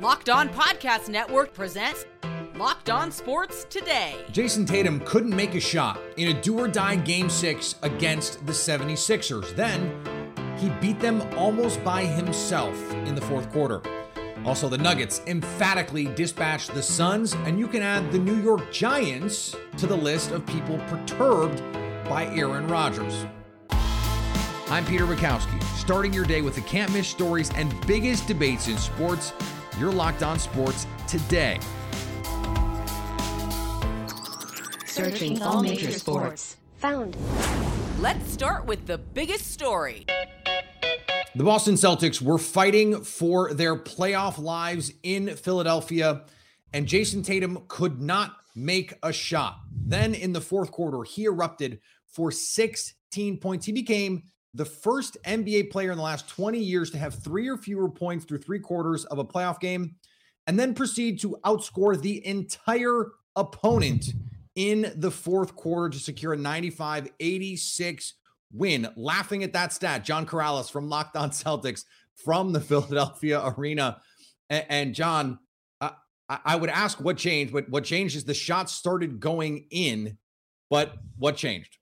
Locked On Podcast Network presents Locked On Sports Today. Jayson Tatum couldn't make a shot in a do or die game six against the 76ers. Then he beat them almost by himself in the fourth quarter. Also, the Nuggets emphatically dispatched the Suns, and you can add the New York Giants to the list of people perturbed by Aaron Rodgers. I'm Peter Bukowski, starting your day with the can't miss stories and biggest debates in sports. You're locked on sports today. Searching all major sports. Found. Let's start with the biggest story. The Boston Celtics were fighting for their playoff lives in Philadelphia, and Jayson Tatum could not make a shot. Then in the fourth quarter, he erupted for 16 points. He became the first NBA player in the last 20 years to have three or fewer points through three quarters of a playoff game, and then proceed to outscore the entire opponent in the fourth quarter to secure a 95 86 win. Laughing at that stat, John Karalis from Locked On Celtics from the Philadelphia Arena. And, John, I would ask what changed, but what changed is the shots started going in. But what changed?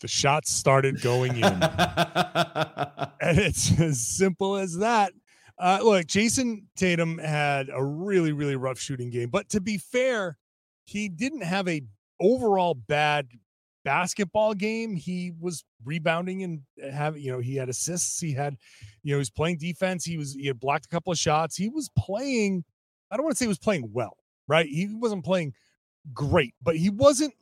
The shots started going in. and it's as simple as that. Uh, look, Jayson Tatum had a really, really rough shooting game. But to be fair, he didn't have a overall bad basketball game, he was rebounding and having, you know, he had assists. He had, you know, he was playing defense. He was, he had blocked a couple of shots. He was playing, I don't want to say he was playing well, right? He wasn't playing great, but he wasn't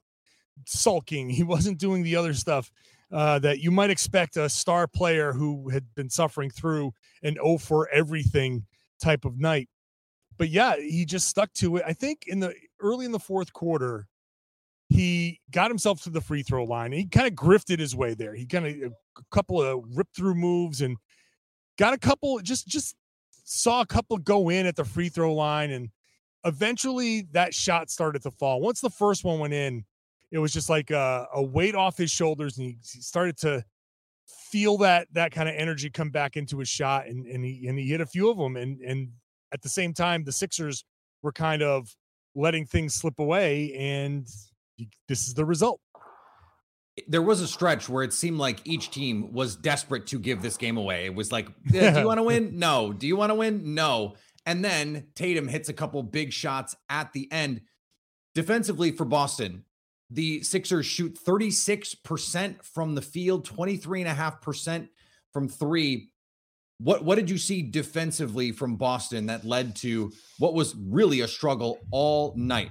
sulking. He wasn't doing the other stuff uh, that you might expect a star player who had been suffering through an O for everything type of night. But yeah, he just stuck to it. I think in the early in the fourth quarter, he got himself to the free throw line. He kind of grifted his way there. He kind of a couple of rip through moves and got a couple just just saw a couple go in at the free throw line and eventually that shot started to fall. Once the first one went in, it was just like a, a weight off his shoulders and he, he started to feel that that kind of energy come back into his shot and and he and he hit a few of them and and at the same time the Sixers were kind of letting things slip away and this is the result. There was a stretch where it seemed like each team was desperate to give this game away. It was like, do you want to win? No. Do you want to win? No. And then Tatum hits a couple big shots at the end. Defensively for Boston, the Sixers shoot 36% from the field, 23.5% from three. What what did you see defensively from Boston that led to what was really a struggle all night?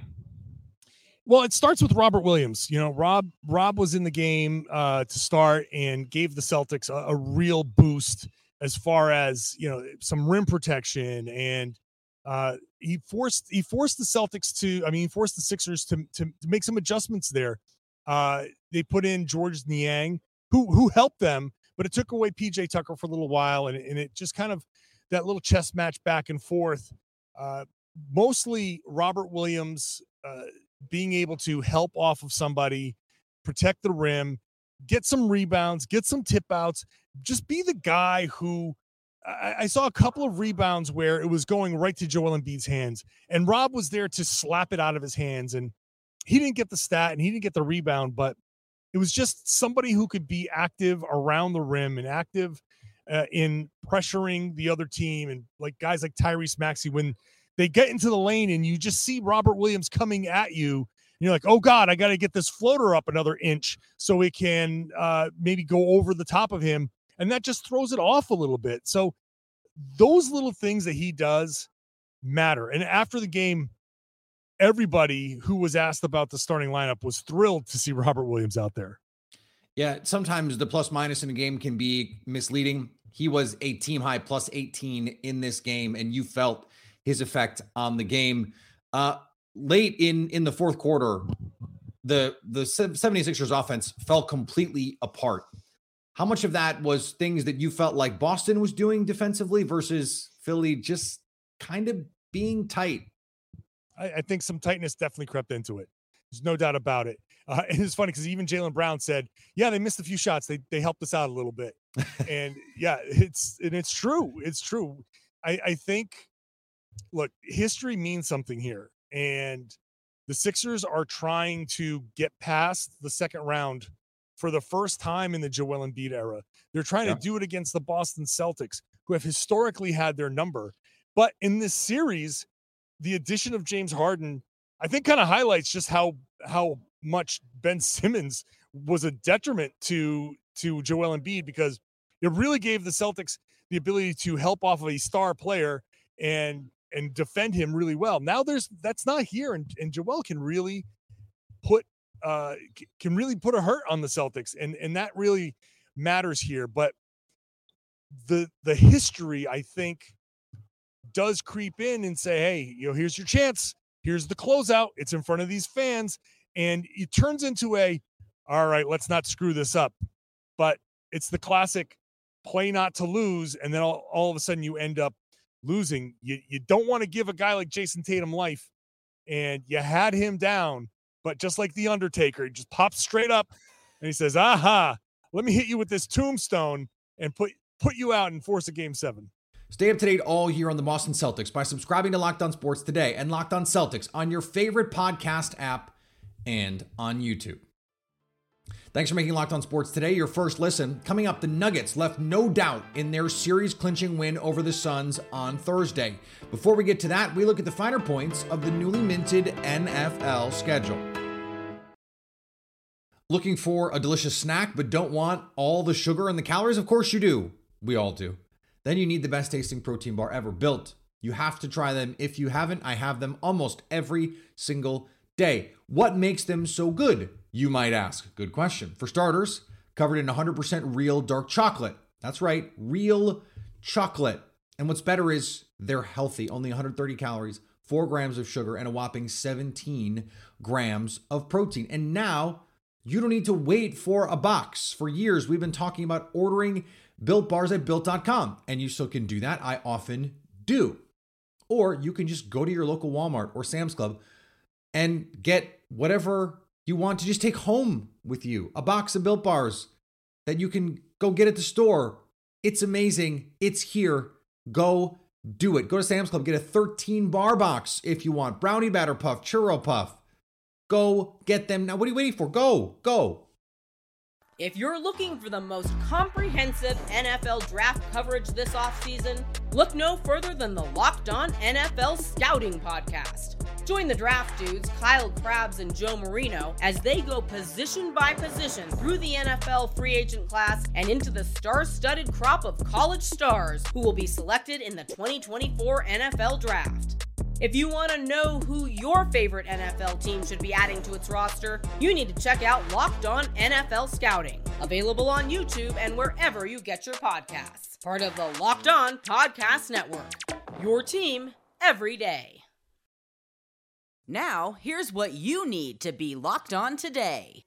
Well, it starts with Robert Williams. You know, Rob Rob was in the game uh, to start and gave the Celtics a, a, real boost as far as you know some rim protection and uh, he forced he forced the Celtics to I mean he forced the Sixers to to, to make some adjustments there. Uh, they put in Georges Niang who who helped them, but it took away PJ Tucker for a little while and, and it just kind of that little chess match back and forth. Uh, mostly Robert Williams uh, being able to help off of somebody, protect the rim, get some rebounds, get some tip outs, just be the guy who I, I, saw a couple of rebounds where it was going right to Joel Embiid's hands, and Rob was there to slap it out of his hands, and he didn't get the stat and he didn't get the rebound, but it was just somebody who could be active around the rim and active uh, in pressuring the other team, and like guys like Tyrese Maxey when they get into the lane and you just see Robert Williams coming at you. You're like, oh God, I got to get this floater up another inch so it can uh, maybe go over the top of him. And that just throws it off a little bit. So those little things that he does matter. And after the game, everybody who was asked about the starting lineup was thrilled to see Robert Williams out there. Yeah, sometimes the plus minus in a game can be misleading. He was a team high plus 18 in this game, and you felt his effect on the game. Uh, late in in the fourth quarter, the the 76ers offense fell completely apart. How much of that was things that you felt like Boston was doing defensively versus Philly just kind of being tight? I, I think some tightness definitely crept into it. There's no doubt about it. Uh, and it's funny because even Jaylen Brown said, "Yeah, they missed a few shots. They they helped us out a little bit." and yeah, it's and it's true. It's true. I, I think. Look, history means something here, and the Sixers are trying to get past the second round for the first time in the Joel Embiid era. They're trying yeah. to do it against the Boston Celtics, who have historically had their number. But in this series, the addition of James Harden, I think, kind of highlights just how how much Ben Simmons was a detriment to to Joel Embiid because it really gave the Celtics the ability to help off of a star player and and defend him really well. Now there's that's not here, and, and Joel can really put uh can really put a hurt on the Celtics, and and that really matters here. But the the history, I think, does creep in and say, hey, you know, here's your chance. Here's the closeout. It's in front of these fans, and it turns into a all right, let's not screw this up. But it's the classic play not to lose, and then all, all of a sudden you end up losing. You you don't want to give a guy like Jayson Tatum life, and you had him down, but just like the Undertaker, he just pops straight up and he says, "Aha, let me hit you with this tombstone and put put you out and force a game seven. Stay up to date all year on the Boston Celtics by subscribing to Locked On Sports today and Locked On Celtics on your favorite podcast app and on YouTube. Thanks for making Locked On Sports today your first listen. Coming up, the Nuggets left no doubt in their series clinching win over the Suns on Thursday. Before we get to that, we look at the finer points of the newly minted NFL schedule. Looking for a delicious snack but don't want all the sugar and the calories? Of course you do. We all do. Then you need the best tasting protein bar ever built. You have to try them. If you haven't, I have them almost every single day. What makes them so good? You might ask. Good question. For starters, covered in 100% real dark chocolate. That's right, real chocolate. And what's better is they're healthy, only 130 calories, 4 grams of sugar, and a whopping 17 grams of protein. And now you don't need to wait for a box. For years, we've been talking about ordering built bars at built.com, and you still can do that. I often do. Or you can just go to your local Walmart or Sam's Club and get whatever you want to just take home with you a box of built bars that you can go get at the store. It's amazing. It's here. Go do it. Go to Sam's Club, get a 13 bar box if you want. Brownie batter puff, churro puff. Go get them now. What are you waiting for? Go, go. If you're looking for the most comprehensive NFL draft coverage this offseason, look no further than the Locked On NFL Scouting Podcast. Join the draft dudes, Kyle Crabbs and Joe Marino, as they go position by position through the NFL free agent class and into the star studded crop of college stars who will be selected in the 2024 NFL Draft. If you want to know who your favorite NFL team should be adding to its roster, you need to check out Locked On NFL Scouting, available on YouTube and wherever you get your podcasts. Part of the Locked On Podcast Network. Your team every day. Now, here's what you need to be locked on today.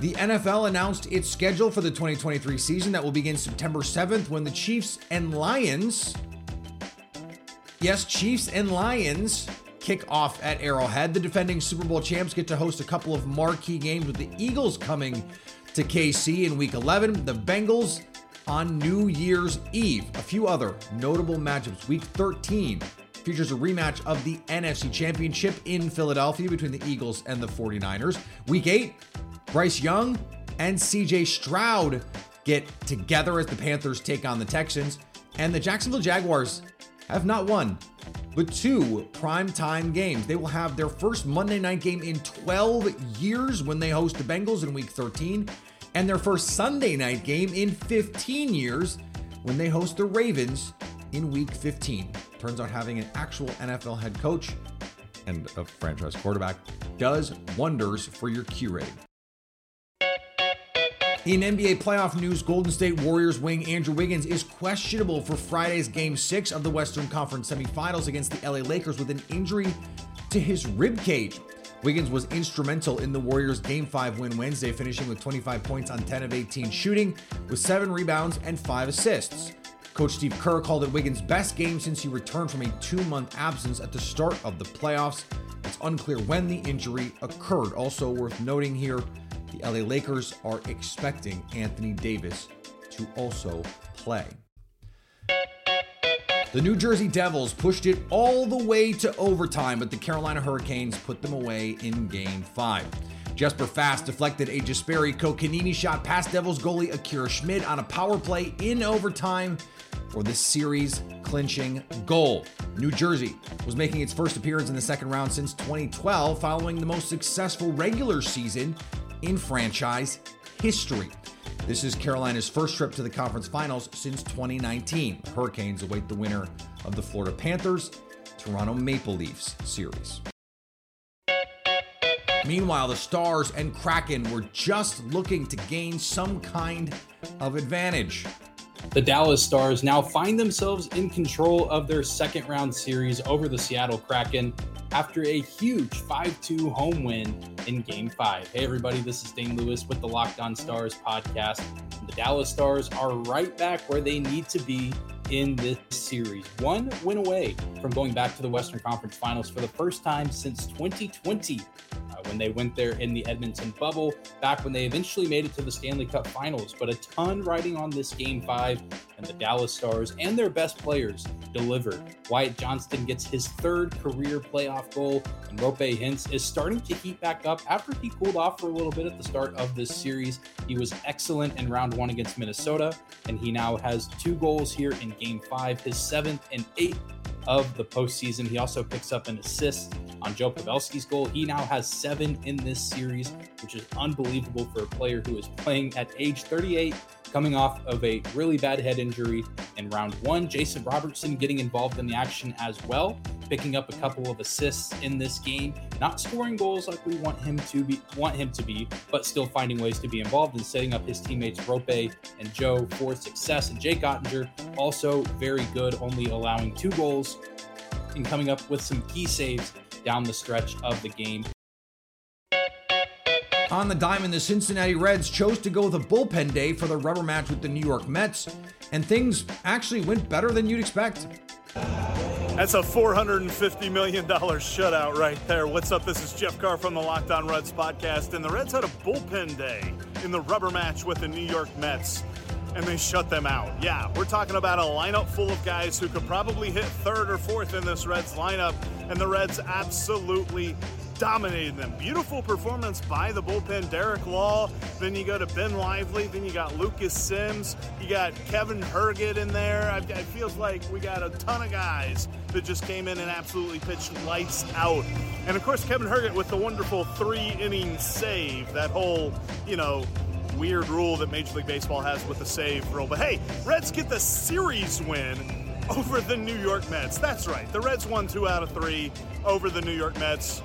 The NFL announced its schedule for the 2023 season that will begin September 7th when the Chiefs and Lions, yes, Chiefs and Lions kick off at Arrowhead. The defending Super Bowl champs get to host a couple of marquee games with the Eagles coming to KC in week 11, the Bengals on New Year's Eve. A few other notable matchups. Week 13, features a rematch of the NFC Championship in Philadelphia between the Eagles and the 49ers. Week 8, Bryce Young and CJ Stroud get together as the Panthers take on the Texans. And the Jacksonville Jaguars have not one, but two primetime games. They will have their first Monday night game in 12 years when they host the Bengals in week 13, and their first Sunday night game in 15 years when they host the Ravens in week 15. Turns out having an actual NFL head coach and a franchise quarterback does wonders for your Q rating. In NBA playoff news, Golden State Warriors wing Andrew Wiggins is questionable for Friday's Game 6 of the Western Conference semifinals against the LA Lakers with an injury to his rib cage. Wiggins was instrumental in the Warriors' Game 5 win Wednesday, finishing with 25 points on 10 of 18 shooting, with 7 rebounds and 5 assists. Coach Steve Kerr called it Wiggins' best game since he returned from a two month absence at the start of the playoffs. It's unclear when the injury occurred. Also worth noting here, the LA Lakers are expecting Anthony Davis to also play. The New Jersey Devils pushed it all the way to overtime, but the Carolina Hurricanes put them away in game five. Jesper Fast deflected a Jesperi Kotkaniemi shot past Devils goalie Akira Schmid on a power play in overtime for the series clinching goal. New Jersey was making its first appearance in the second round since 2012, following the most successful regular season in franchise history. This is Carolina's first trip to the conference finals since 2019. Hurricanes await the winner of the Florida Panthers Toronto Maple Leafs series. Meanwhile, the Stars and Kraken were just looking to gain some kind of advantage. The Dallas Stars now find themselves in control of their second round series over the Seattle Kraken after a huge 5 2 home win in game five. Hey, everybody, this is Dane Lewis with the Locked On Stars podcast. The Dallas Stars are right back where they need to be in this series. One win away from going back to the Western Conference Finals for the first time since 2020 when they went there in the Edmonton bubble, back when they eventually made it to the Stanley Cup finals. But a ton riding on this game five, and the Dallas Stars and their best players delivered. Wyatt Johnston gets his third career playoff goal, and Roope Hintz is starting to heat back up after he cooled off for a little bit at the start of this series. He was excellent in round one against Minnesota, and he now has two goals here in game five, his seventh and eighth of the postseason. He also picks up an assist on Joe Pavelski's goal. He now has seven in this series, which is unbelievable for a player who is playing at age 38 coming off of a really bad head injury in round one. Jason Robertson getting involved in the action as well, picking up a couple of assists in this game, not scoring goals like we want him to be want him to be, but still finding ways to be involved and setting up his teammates Roope and Joe for success. And Jake Oettinger also very good, only allowing two goals and coming up with some key saves down the stretch of the game. On the diamond, the Cincinnati Reds chose to go with a bullpen day for the rubber match with the New York Mets, and things actually went better than you'd expect. That's a $450 million shutout right there. What's up? This is Jeff Carr from the Locked On Reds podcast, and the Reds had a bullpen day in the rubber match with the New York Mets, and they shut them out. Yeah, we're talking about a lineup full of guys who could probably hit third or fourth in this Reds lineup, and the Reds absolutely dominated them. Beautiful performance by the bullpen, Derek Law. Then you go to Ben Lively. Then you got Lucas Sims. You got Kevin Herget in there. It feels like we got a ton of guys that just came in and absolutely pitched lights out. And of course, Kevin Herget with the wonderful three inning save. That whole, you know, weird rule that Major League Baseball has with the save rule. But hey, Reds get the series win over the New York Mets. That's right. The Reds won two out of three over the New York Mets.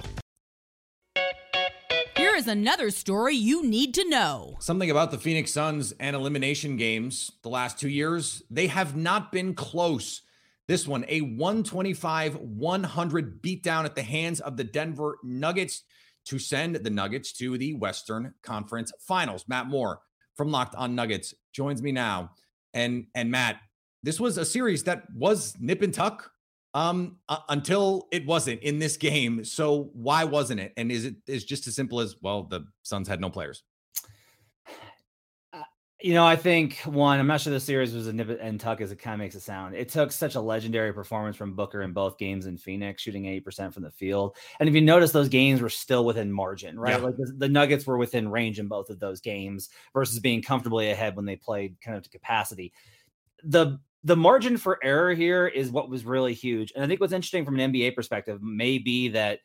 Is another story you need to know. Something about the Phoenix Suns and elimination games the last two years, they have not been close. This one, a 125 100 beatdown at the hands of the Denver Nuggets to send the Nuggets to the Western Conference Finals. Matt Moore from Locked on Nuggets joins me now. And and Matt, this was a series that was nip and tuck um, uh, until it wasn't in this game. So why wasn't it? And is it is just as simple as well? The Suns had no players. Uh, you know, I think one, I'm not sure the series was a nip and tuck as it kind of makes it sound. It took such a legendary performance from Booker in both games in Phoenix, shooting 80% from the field. And if you notice, those games were still within margin, right? Yeah. Like the, the, Nuggets were within range in both of those games versus being comfortably ahead when they played kind of to capacity. The the margin for error here is what was really huge. And I think what's interesting from an NBA perspective may be that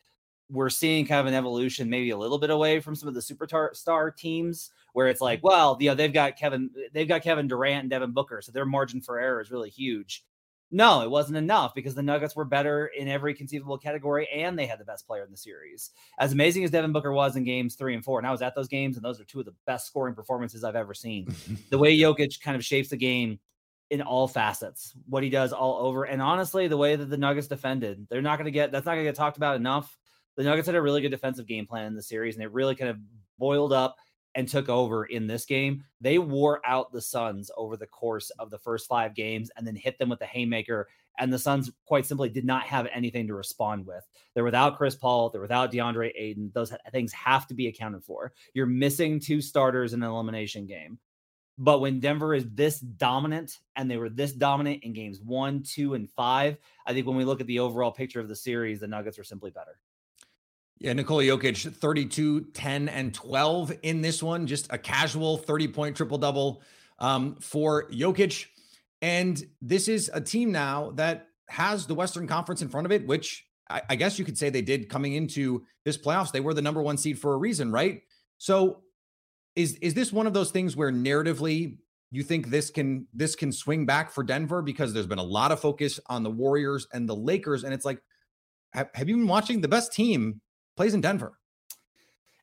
we're seeing kind of an evolution, maybe a little bit away from some of the superstar teams, where it's like, mm-hmm. well, you know, they've got Kevin, they've got Kevin Durant and Devin Booker, so their margin for error is really huge. No, it wasn't enough because the Nuggets were better in every conceivable category and they had the best player in the series. As amazing as Devin Booker was in games three and four, and I was at those games, and those are two of the best scoring performances I've ever seen. the way Jokic kind of shapes the game in all facets, what he does all over. And honestly, the way that the Nuggets defended, they're not going to get that's not going to get talked about enough. The Nuggets had a really good defensive game plan in the series, and they really kind of boiled up and took over in this game. They wore out the Suns over the course of the first five games and then hit them with the haymaker. And the Suns, quite simply, did not have anything to respond with. They're without Chris Paul, they're without DeAndre Ayton. Those things have to be accounted for. You're missing two starters in an elimination game. But when Denver is this dominant, and they were this dominant in games one, two, and five, I think when we look at the overall picture of the series, the Nuggets are simply better. Yeah, Nikola Jokic, 32, 10, and 12 in this one. Just a casual 30 point triple double um, for Jokic. And this is a team now that has the Western Conference in front of it, which I, I guess you could say they did coming into this playoffs. They were the number one seed for a reason, right? So is is this one of those things where narratively you think this can this can swing back for Denver because there's been a lot of focus on the Warriors and the Lakers, and it's like, have, have you been watching the best team plays in Denver.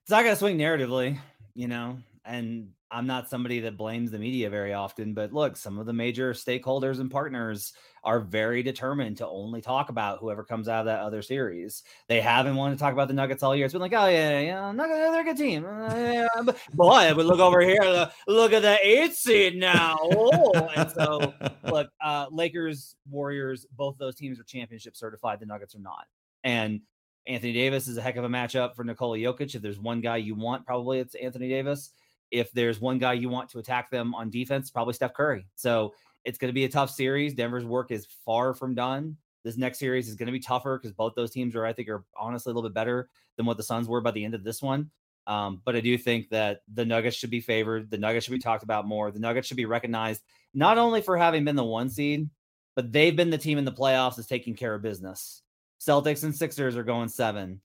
It's not to swing narratively, you know, and I'm not somebody that blames the media very often, but look, some of the major stakeholders and partners are very determined to only talk about whoever comes out of that other series. They haven't wanted to talk about the Nuggets all year. It's been like, oh yeah, yeah, Nuggets, they're a good team. Uh, yeah, but boy, but look over here, uh, look at the eighth seed now. Oh. and so, look, uh, Lakers, Warriors, both those teams are championship certified. The Nuggets are not, and Anthony Davis is a heck of a matchup for Nikola Jokic. If there's one guy you want, probably it's Anthony Davis. If there's one guy you want to attack them on defense, probably Steph Curry. So it's going to be a tough series. Denver's work is far from done. This next series is going to be tougher because both those teams are, I think, are honestly a little bit better than what the Suns were by the end of this one. Um, but I do think that the Nuggets should be favored. The Nuggets should be talked about more. The Nuggets should be recognized not only for having been the one seed, but they've been the team in the playoffs that's taking care of business. Celtics and Sixers are going seven.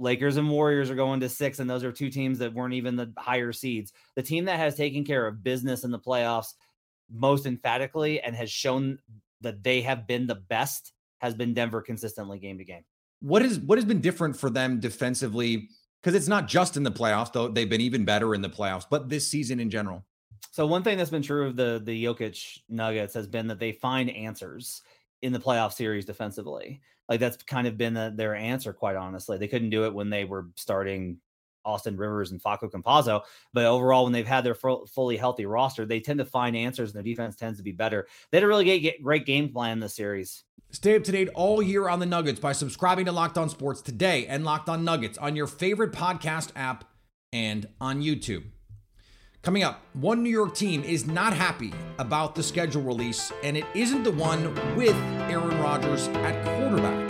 Lakers and Warriors are going to six, and those are two teams that weren't even the higher seeds. The team that has taken care of business in the playoffs most emphatically and has shown that they have been the best has been Denver consistently game to game. What is what has been different for them defensively? Because it's not just in the playoffs, though they've been even better in the playoffs, but this season in general. So one thing that's been true of the the Jokic Nuggets has been that they find answers in the playoff series defensively. Like that's kind of been the, their answer, quite honestly. They couldn't do it when they were starting Austin Rivers and Facu Campazzo, but overall, when they've had their full, fully healthy roster, they tend to find answers, and their defense tends to be better. They had a really great, great game plan in this series. Stay up to date all year on the Nuggets by subscribing to Locked On Sports today and Locked On Nuggets on your favorite podcast app and on YouTube. Coming up, one New York team is not happy about the schedule release, and it isn't the one with Aaron Rodgers at quarterback.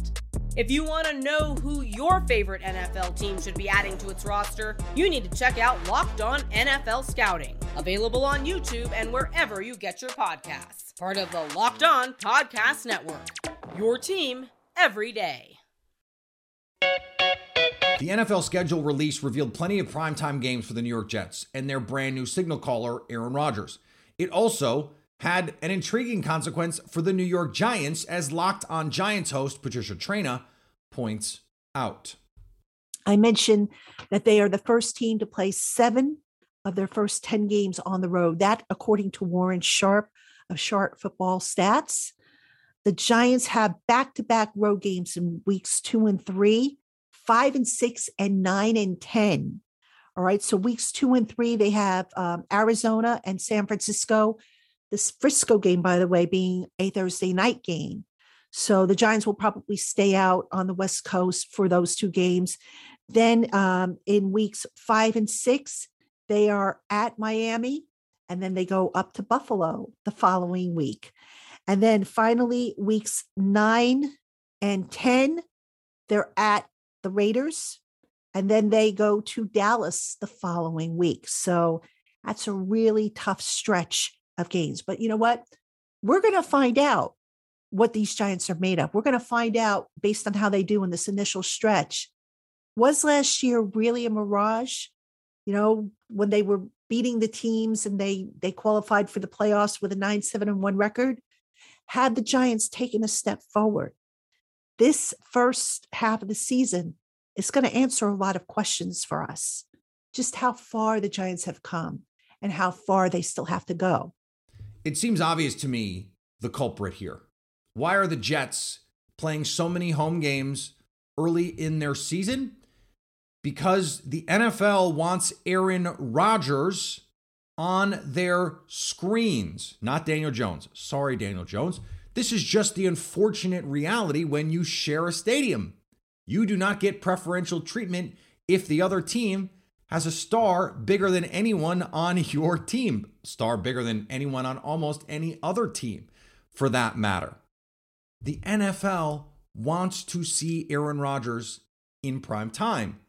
If you want to know who your favorite NFL team should be adding to its roster, you need to check out Locked On NFL Scouting, available on YouTube and wherever you get your podcasts. Part of the Locked On Podcast Network. Your team every day. The NFL schedule release revealed plenty of primetime games for the New York Jets and their brand new signal caller, Aaron Rodgers. It also had an intriguing consequence for the New York Giants, as Locked on Giants host Patricia Traina points out. I mentioned that they are the first team to play seven of their first 10 games on the road. That, according to Warren Sharp of Sharp Football Stats. The Giants have back to back road games in weeks two and three five and six and nine and 10. All right. So weeks two and three, they have um, Arizona and San Francisco. This Frisco game, by the way, being a Thursday night game. So the Giants will probably stay out on the West Coast for those two games. Then um, in weeks five and six, they are at Miami, and then they go up to Buffalo the following week. And then finally, weeks nine and 10, they're at the Raiders. and then they go to Dallas the following week. So that's a really tough stretch of games. But you know what? We're going to find out what these Giants are made of. We're going to find out based on how they do in this initial stretch. Was last year really a mirage? You know, when they were beating the teams and they they qualified for the playoffs with a 9-7 and 1 record, had the Giants taken a step forward? This first half of the season is going to answer a lot of questions for us. Just how far the Giants have come and how far they still have to go. It seems obvious to me the culprit here. Why are the Jets playing so many home games early in their season? Because the NFL wants Aaron Rodgers on their screens, not Daniel Jones. Sorry, Daniel Jones. This is just the unfortunate reality when you share a stadium. You do not get preferential treatment if the other team has a star bigger than anyone on your team, star bigger than anyone on almost any other team for that matter. The NFL wants to see Aaron Rodgers in prime time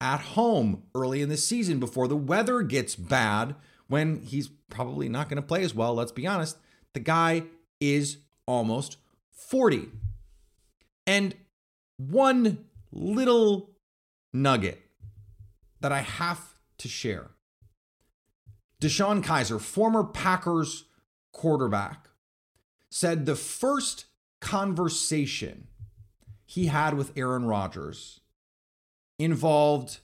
at home early in the season before the weather gets bad when he's probably not going to play as well. Let's be honest. The guy is almost 40. And one little nugget that I have to share DeShone Kizer, former Packers quarterback, said the first conversation he had with Aaron Rodgers involved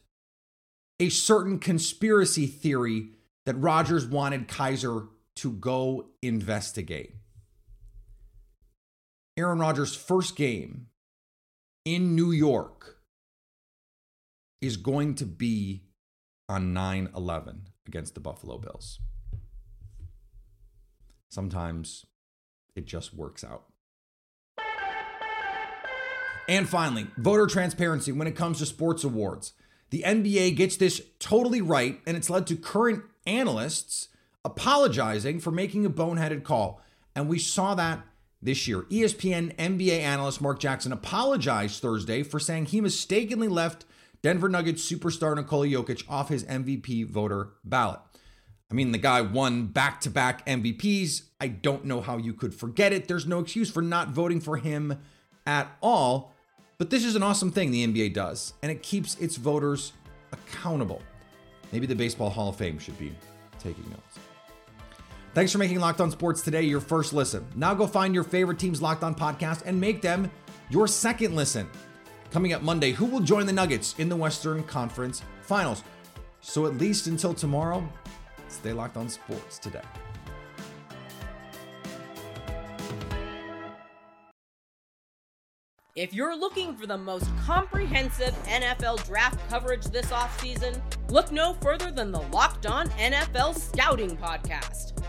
a certain conspiracy theory that Rodgers wanted Kizer to go investigate. Aaron Rodgers' first game in New York is going to be on 9 11 against the Buffalo Bills. Sometimes it just works out. And finally, voter transparency when it comes to sports awards. The NBA gets this totally right, and it's led to current analysts apologizing for making a boneheaded call. And we saw that this year. ESPN NBA analyst Mark Jackson apologized Thursday for saying he mistakenly left Denver Nuggets superstar Nikola Jokic off his MVP voter ballot. I mean, the guy won back to back MVPs. I don't know how you could forget it. There's no excuse for not voting for him at all. But this is an awesome thing the NBA does, and it keeps its voters accountable. Maybe the Baseball Hall of Fame should be taking notes. Thanks for making Locked On Sports today your first listen. Now go find your favorite team's Locked On podcast and make them your second listen. Coming up Monday, who will join the Nuggets in the Western Conference Finals? So at least until tomorrow, stay locked on sports today. If you're looking for the most comprehensive NFL draft coverage this offseason, look no further than the Locked On NFL Scouting Podcast.